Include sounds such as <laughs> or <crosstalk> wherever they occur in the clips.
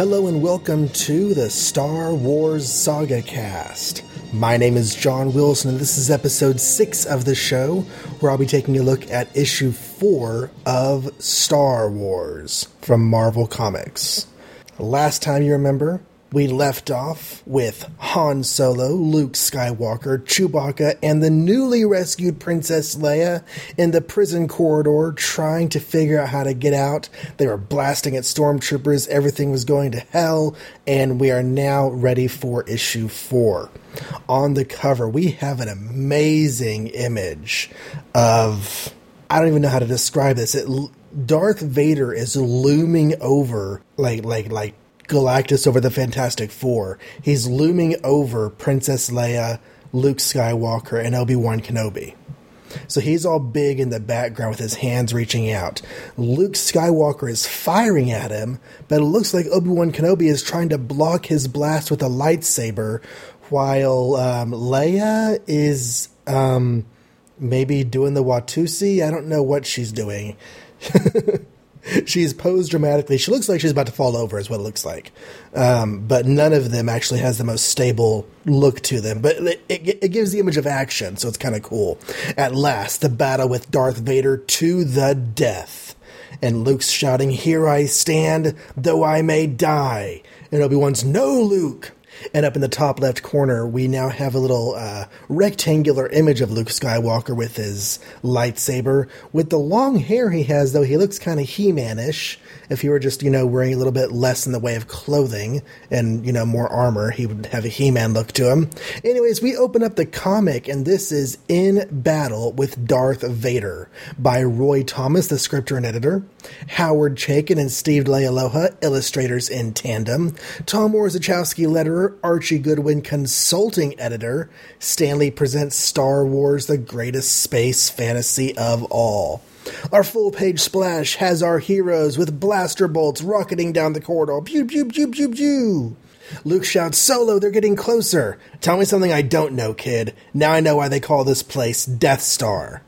Hello and welcome to the Star Wars Saga Cast. My name is John Wilson, and this is episode 6 of the show, where I'll be taking a look at issue 4 of Star Wars from Marvel Comics. Last time you remember, we left off with Han Solo, Luke Skywalker, Chewbacca, and the newly rescued Princess Leia in the prison corridor trying to figure out how to get out. They were blasting at stormtroopers, everything was going to hell, and we are now ready for issue 4. On the cover, we have an amazing image of. I don't even know how to describe this. It, Darth Vader is looming over like like like Galactus over the Fantastic Four. He's looming over Princess Leia, Luke Skywalker, and Obi Wan Kenobi. So he's all big in the background with his hands reaching out. Luke Skywalker is firing at him, but it looks like Obi Wan Kenobi is trying to block his blast with a lightsaber, while um, Leia is um, maybe doing the Watusi. I don't know what she's doing. <laughs> she's posed dramatically. She looks like she's about to fall over, is what it looks like. Um, but none of them actually has the most stable look to them. But it, it, it gives the image of action, so it's kind of cool. At last, the battle with Darth Vader to the death. And Luke's shouting, Here I stand, though I may die. And Obi Wan's, No, Luke! And up in the top left corner, we now have a little uh, rectangular image of Luke Skywalker with his lightsaber. With the long hair he has, though, he looks kind of He Man-ish. If he were just, you know, wearing a little bit less in the way of clothing and, you know, more armor, he would have a He Man look to him. Anyways, we open up the comic, and this is In Battle with Darth Vader by Roy Thomas, the scripter and editor, Howard Chaykin and Steve Leialoha, illustrators in tandem, Tom Orzechowski, letterer, Archie Goodwin, consulting editor, Stan Lee presents Star Wars, the greatest space fantasy of all. Our full page splash has our heroes with blaster bolts rocketing down the corridor. Pew, pew, pew, pew, pew. Luke shouts, Solo, they're getting closer. Tell me something I don't know, kid. Now I know why they call this place Death Star.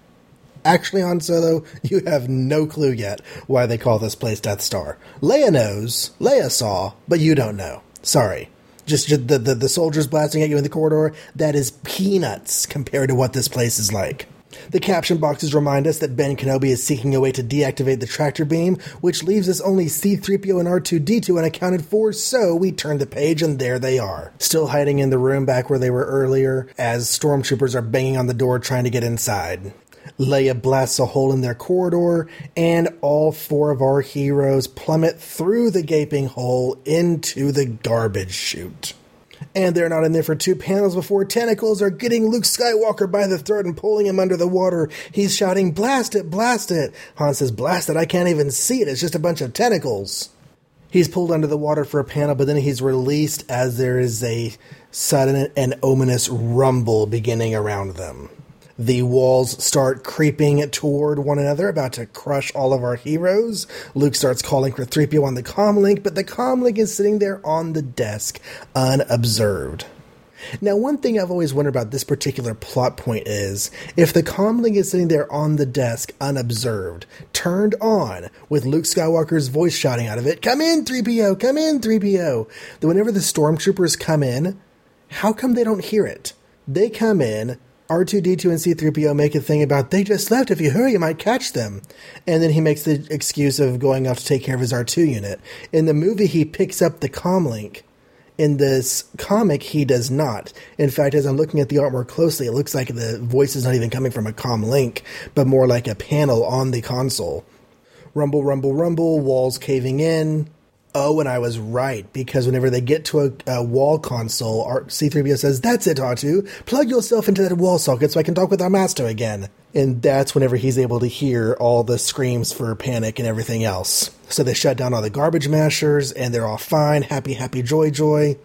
Actually, Han Solo, you have no clue yet why they call this place Death Star. Leia knows, Leia saw, but you don't know. Sorry. Just, the, the, the soldiers blasting at you in the corridor, that is peanuts compared to what this place is like. The caption boxes remind us that Ben Kenobi is seeking a way to deactivate the tractor beam, which leaves us only C3PO and R2D2 unaccounted for, so we turn the page and there they are. Still hiding in the room back where they were earlier, as stormtroopers are banging on the door trying to get inside. Leia blasts a hole in their corridor, and all four of our heroes plummet through the gaping hole into the garbage chute. And they're not in there for two panels before tentacles are getting Luke Skywalker by the throat and pulling him under the water. He's shouting, Blast it, blast it! Han says, Blast it, I can't even see it, it's just a bunch of tentacles. He's pulled under the water for a panel, but then he's released as there is a sudden and ominous rumble beginning around them. The walls start creeping toward one another, about to crush all of our heroes. Luke starts calling for 3PO on the comlink, but the comlink is sitting there on the desk, unobserved. Now, one thing I've always wondered about this particular plot point is if the comlink is sitting there on the desk, unobserved, turned on, with Luke Skywalker's voice shouting out of it, Come in, 3PO, come in, 3PO. Then, whenever the stormtroopers come in, how come they don't hear it? They come in, R2D2 and C3PO make a thing about they just left. If you hurry, you might catch them. And then he makes the excuse of going off to take care of his R2 unit. In the movie, he picks up the comlink. In this comic, he does not. In fact, as I'm looking at the art more closely, it looks like the voice is not even coming from a comlink, but more like a panel on the console. Rumble, rumble, rumble, walls caving in. Oh, and I was right because whenever they get to a, a wall console, C3PO says, "That's it, R2. Plug yourself into that wall socket so I can talk with our master again." And that's whenever he's able to hear all the screams for panic and everything else. So they shut down all the garbage mashers, and they're all fine, happy, happy, joy, joy.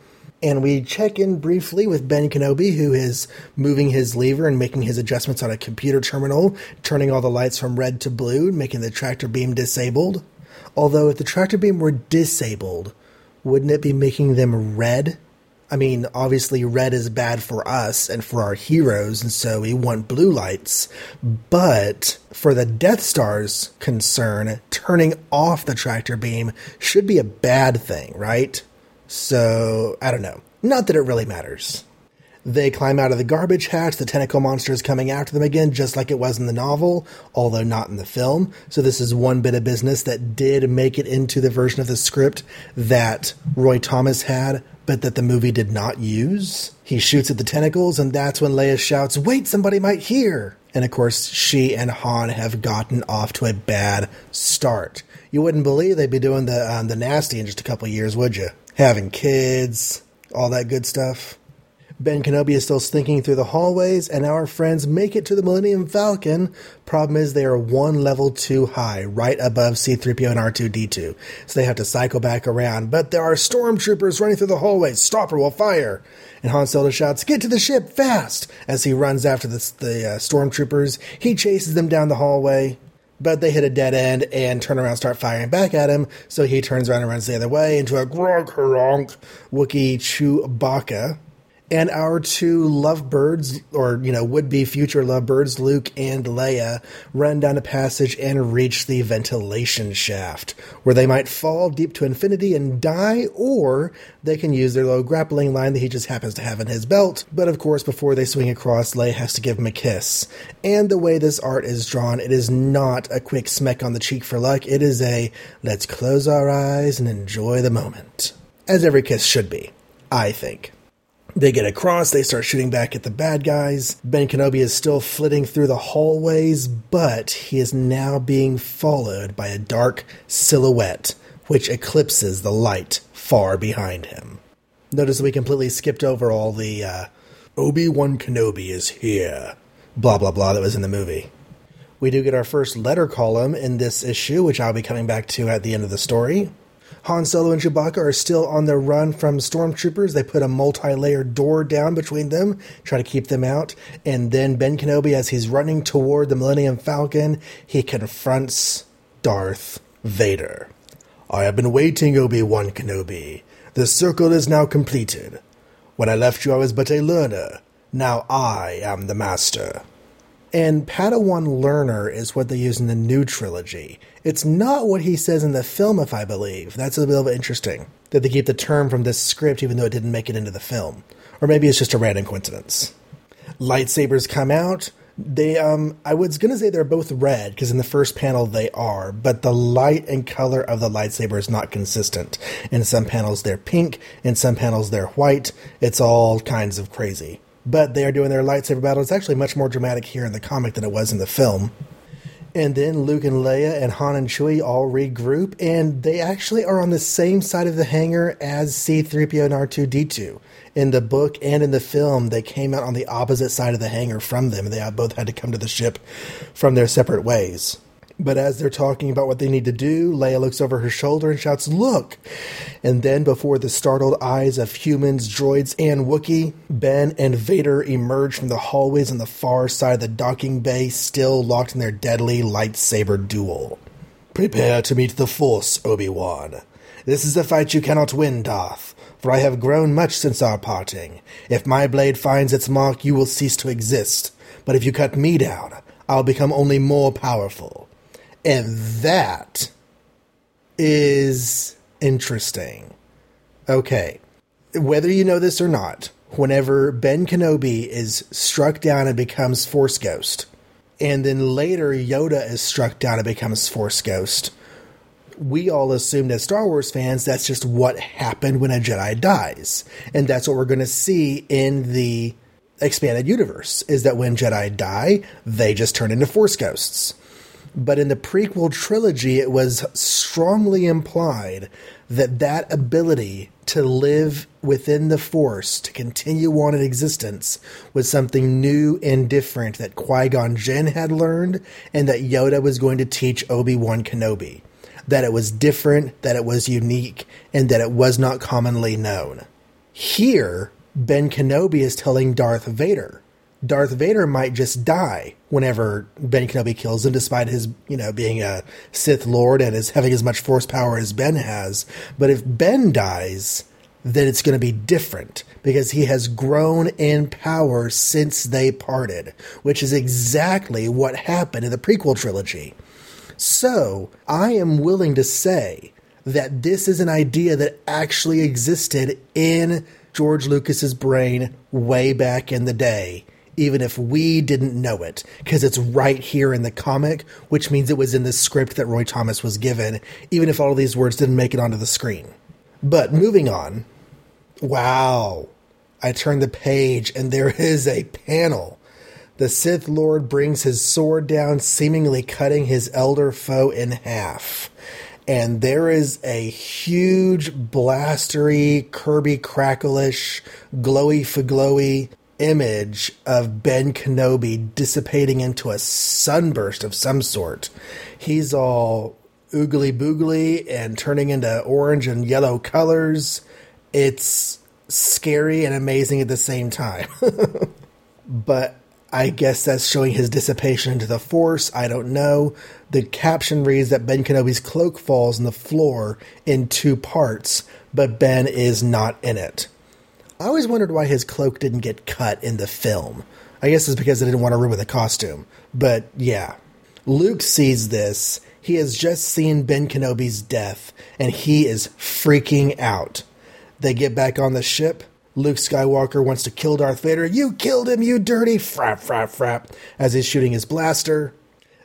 And we check in briefly with Ben Kenobi, who is moving his lever and making his adjustments on a computer terminal, turning all the lights from red to blue, making the tractor beam disabled. Although, if the tractor beam were disabled, wouldn't it be making them red? I mean, obviously, red is bad for us and for our heroes, and so we want blue lights. But for the Death Star's concern, turning off the tractor beam should be a bad thing, right? So, I don't know. Not that it really matters. They climb out of the garbage hatch. The tentacle monster is coming after them again, just like it was in the novel, although not in the film. So, this is one bit of business that did make it into the version of the script that Roy Thomas had, but that the movie did not use. He shoots at the tentacles, and that's when Leia shouts, Wait, somebody might hear! And of course, she and Han have gotten off to a bad start. You wouldn't believe they'd be doing the um, the nasty in just a couple years, would you? Having kids, all that good stuff. Ben Kenobi is still slinking through the hallways, and our friends make it to the Millennium Falcon. Problem is, they are one level too high, right above C3PO and R2D2, so they have to cycle back around. But there are stormtroopers running through the hallways. Stop or we'll fire! And Han Solo shouts, Get to the ship, fast! As he runs after the, the uh, stormtroopers. He chases them down the hallway but they hit a dead end and turn around start firing back at him. So he turns around and runs the other way into a honk Wookiee Chewbacca and our two lovebirds, or you know, would-be future lovebirds, Luke and Leia, run down a passage and reach the ventilation shaft, where they might fall deep to infinity and die, or they can use their little grappling line that he just happens to have in his belt. But of course, before they swing across, Leia has to give him a kiss. And the way this art is drawn, it is not a quick smack on the cheek for luck. It is a let's close our eyes and enjoy the moment, as every kiss should be, I think. They get across, they start shooting back at the bad guys. Ben Kenobi is still flitting through the hallways, but he is now being followed by a dark silhouette, which eclipses the light far behind him. Notice we completely skipped over all the uh, Obi Wan Kenobi is here, blah blah blah that was in the movie. We do get our first letter column in this issue, which I'll be coming back to at the end of the story. Han Solo and Chewbacca are still on the run from stormtroopers. They put a multi layered door down between them, try to keep them out. And then Ben Kenobi, as he's running toward the Millennium Falcon, he confronts Darth Vader. I have been waiting, Obi Wan Kenobi. The circle is now completed. When I left you, I was but a learner. Now I am the master. And Padawan learner is what they use in the new trilogy. It's not what he says in the film, if I believe. That's a little bit interesting that they keep the term from this script, even though it didn't make it into the film. Or maybe it's just a random coincidence. Lightsabers come out. They, um, I was gonna say they're both red because in the first panel they are, but the light and color of the lightsaber is not consistent. In some panels they're pink, in some panels they're white. It's all kinds of crazy but they are doing their lightsaber battle. It's actually much more dramatic here in the comic than it was in the film. And then Luke and Leia and Han and Chewie all regroup, and they actually are on the same side of the hangar as C3PO and R2D2. In the book and in the film, they came out on the opposite side of the hangar from them, and they both had to come to the ship from their separate ways. But as they're talking about what they need to do, Leia looks over her shoulder and shouts, Look! And then, before the startled eyes of humans, droids, and Wookiee, Ben and Vader emerge from the hallways on the far side of the docking bay, still locked in their deadly lightsaber duel. Prepare to meet the Force, Obi Wan. This is a fight you cannot win, Darth, for I have grown much since our parting. If my blade finds its mark, you will cease to exist. But if you cut me down, I'll become only more powerful. And that is interesting. Okay. Whether you know this or not, whenever Ben Kenobi is struck down and becomes Force Ghost, and then later Yoda is struck down and becomes Force Ghost, we all assumed as Star Wars fans that's just what happened when a Jedi dies. And that's what we're going to see in the expanded universe is that when Jedi die, they just turn into Force Ghosts. But in the prequel trilogy, it was strongly implied that that ability to live within the Force, to continue on in existence, was something new and different that Qui Gon Jinn had learned and that Yoda was going to teach Obi Wan Kenobi. That it was different, that it was unique, and that it was not commonly known. Here, Ben Kenobi is telling Darth Vader Darth Vader might just die whenever Ben Kenobi kills him, despite his, you know, being a Sith Lord and his having as much force power as Ben has. But if Ben dies, then it's going to be different because he has grown in power since they parted, which is exactly what happened in the prequel trilogy. So, I am willing to say that this is an idea that actually existed in George Lucas's brain way back in the day, even if we didn't know it, because it's right here in the comic, which means it was in the script that Roy Thomas was given, even if all of these words didn't make it onto the screen. But moving on. Wow. I turn the page and there <laughs> is a panel. The Sith Lord brings his sword down, seemingly cutting his elder foe in half. And there is a huge, blastery, Kirby crackleish, glowy for glowy image of Ben Kenobi dissipating into a sunburst of some sort. He's all oogly boogly and turning into orange and yellow colors. It's scary and amazing at the same time. <laughs> but I guess that's showing his dissipation into the force. I don't know. The caption reads that Ben Kenobi's cloak falls on the floor in two parts, but Ben is not in it. I always wondered why his cloak didn't get cut in the film. I guess it's because they didn't want to ruin the costume. But yeah. Luke sees this. He has just seen Ben Kenobi's death, and he is freaking out. They get back on the ship. Luke Skywalker wants to kill Darth Vader. You killed him, you dirty frap, frap, frap, as he's shooting his blaster.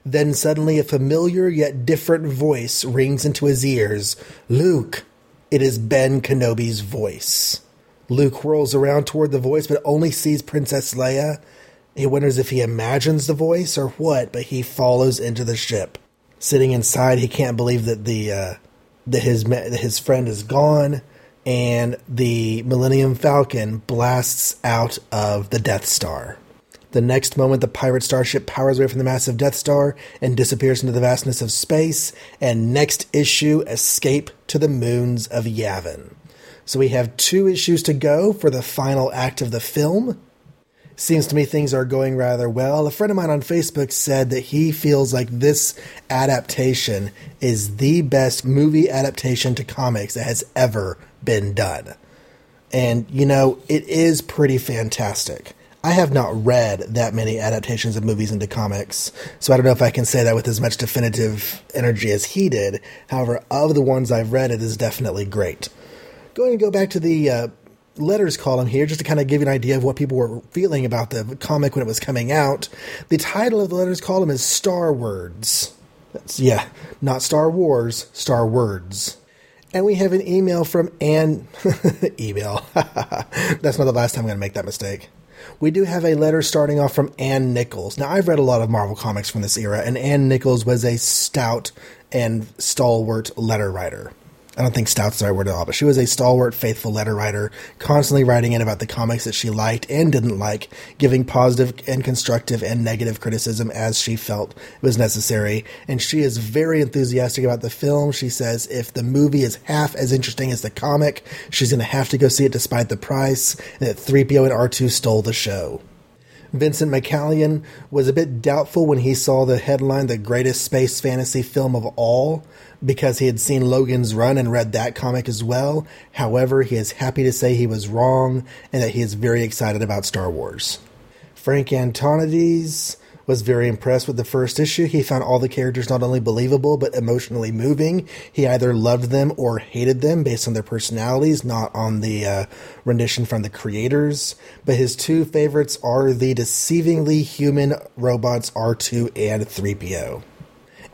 Then suddenly a familiar yet different voice rings into his ears. Luke, it is Ben Kenobi's voice. Luke whirls around toward the voice, but only sees Princess Leia. He wonders if he imagines the voice or what, but he follows into the ship. Sitting inside, he can't believe that the uh, that his that his friend is gone and the Millennium Falcon blasts out of the Death Star. The next moment, the pirate starship powers away from the massive Death Star and disappears into the vastness of space. And next issue, escape to the moons of Yavin. So we have two issues to go for the final act of the film. Seems to me things are going rather well. A friend of mine on Facebook said that he feels like this adaptation is the best movie adaptation to comics that has ever been done. And, you know, it is pretty fantastic. I have not read that many adaptations of movies into comics, so I don't know if I can say that with as much definitive energy as he did. However, of the ones I've read, it is definitely great. Going to go back to the uh, letters column here, just to kind of give you an idea of what people were feeling about the comic when it was coming out. The title of the letters column is Star Words. That's, yeah, not Star Wars, Star Words. And we have an email from Anne. <laughs> email. <laughs> That's not the last time I'm going to make that mistake. We do have a letter starting off from Ann Nichols. Now, I've read a lot of Marvel comics from this era, and Ann Nichols was a stout and stalwart letter writer. I don't think stout's the right word at all, but she was a stalwart, faithful letter writer, constantly writing in about the comics that she liked and didn't like, giving positive and constructive and negative criticism as she felt was necessary. And she is very enthusiastic about the film. She says if the movie is half as interesting as the comic, she's going to have to go see it despite the price, and that 3PO and R2 stole the show. Vincent McCallion was a bit doubtful when he saw the headline, The Greatest Space Fantasy Film of All, because he had seen Logan's Run and read that comic as well. However, he is happy to say he was wrong and that he is very excited about Star Wars. Frank Antonides was very impressed with the first issue. He found all the characters not only believable but emotionally moving. He either loved them or hated them based on their personalities, not on the uh, rendition from the creators. But his two favorites are the deceivingly human robots R2 and 3PO.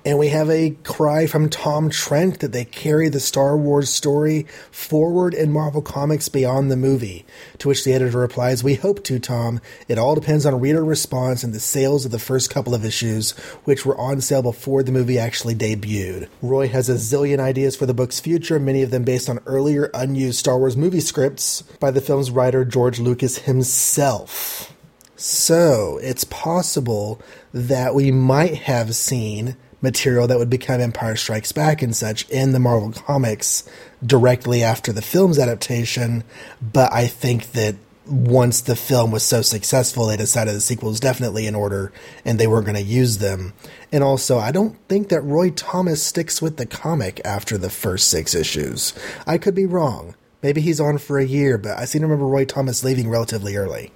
And we have a cry from Tom Trent that they carry the Star Wars story forward in Marvel Comics beyond the movie. To which the editor replies, We hope to, Tom. It all depends on reader response and the sales of the first couple of issues, which were on sale before the movie actually debuted. Roy has a zillion ideas for the book's future, many of them based on earlier unused Star Wars movie scripts by the film's writer George Lucas himself. So, it's possible that we might have seen material that would become Empire Strikes Back and such in the Marvel Comics directly after the film's adaptation. But I think that once the film was so successful, they decided the sequel was definitely in order and they weren't going to use them. And also, I don't think that Roy Thomas sticks with the comic after the first six issues. I could be wrong, Maybe he's on for a year, but I seem to remember Roy Thomas leaving relatively early.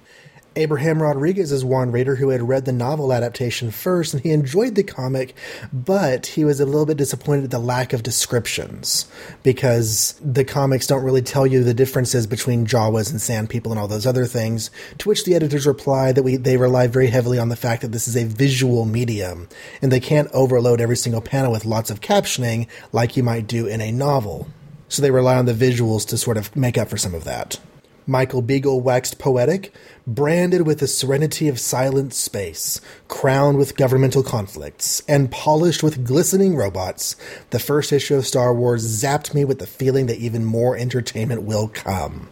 Abraham Rodriguez is one reader who had read the novel adaptation first and he enjoyed the comic, but he was a little bit disappointed at the lack of descriptions because the comics don't really tell you the differences between Jawas and Sand People and all those other things. To which the editors reply that we they rely very heavily on the fact that this is a visual medium and they can't overload every single panel with lots of captioning like you might do in a novel. So they rely on the visuals to sort of make up for some of that. Michael Beagle waxed poetic, branded with the serenity of silent space, crowned with governmental conflicts, and polished with glistening robots, the first issue of Star Wars zapped me with the feeling that even more entertainment will come.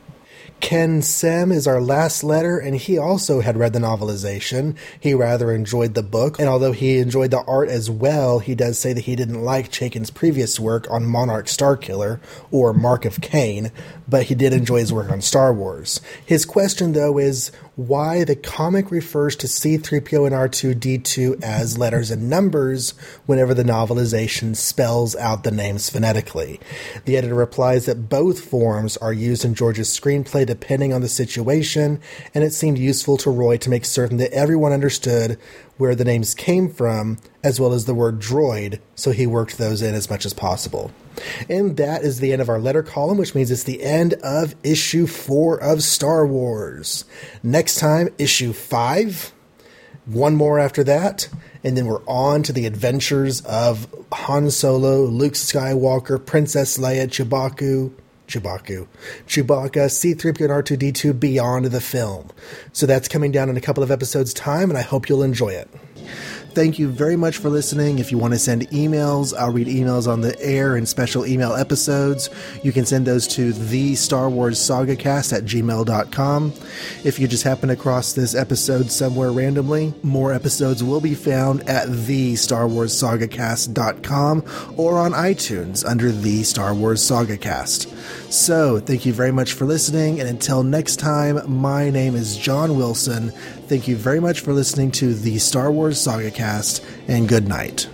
Ken Sem is our last letter, and he also had read the novelization. He rather enjoyed the book, and although he enjoyed the art as well, he does say that he didn't like Chaykin's previous work on Monarch Starkiller or Mark of Cain, but he did enjoy his work on Star Wars. His question, though, is why the comic refers to C3PO and R2D2 as letters and numbers whenever the novelization spells out the names phonetically. The editor replies that both forms are used in George's screenplay depending on the situation, and it seemed useful to Roy to make certain that everyone understood where the names came from, as well as the word droid, so he worked those in as much as possible. And that is the end of our letter column, which means it's the end of issue four of Star Wars. Next time, issue five, one more after that, and then we're on to the adventures of Han Solo, Luke Skywalker, Princess Leia, Chewbacca, Chewbacca, Chewbacca, C3PO, and R2D2 beyond the film. So that's coming down in a couple of episodes' time, and I hope you'll enjoy it. Thank you very much for listening. If you want to send emails, I'll read emails on the air in special email episodes. You can send those to the Star Wars Saga Cast at gmail.com. If you just happen across this episode somewhere randomly, more episodes will be found at the Star Wars Saga Cast.com or on iTunes under the Star Wars Saga Cast. So, thank you very much for listening, and until next time, my name is John Wilson. Thank you very much for listening to the Star Wars Saga Cast, and good night.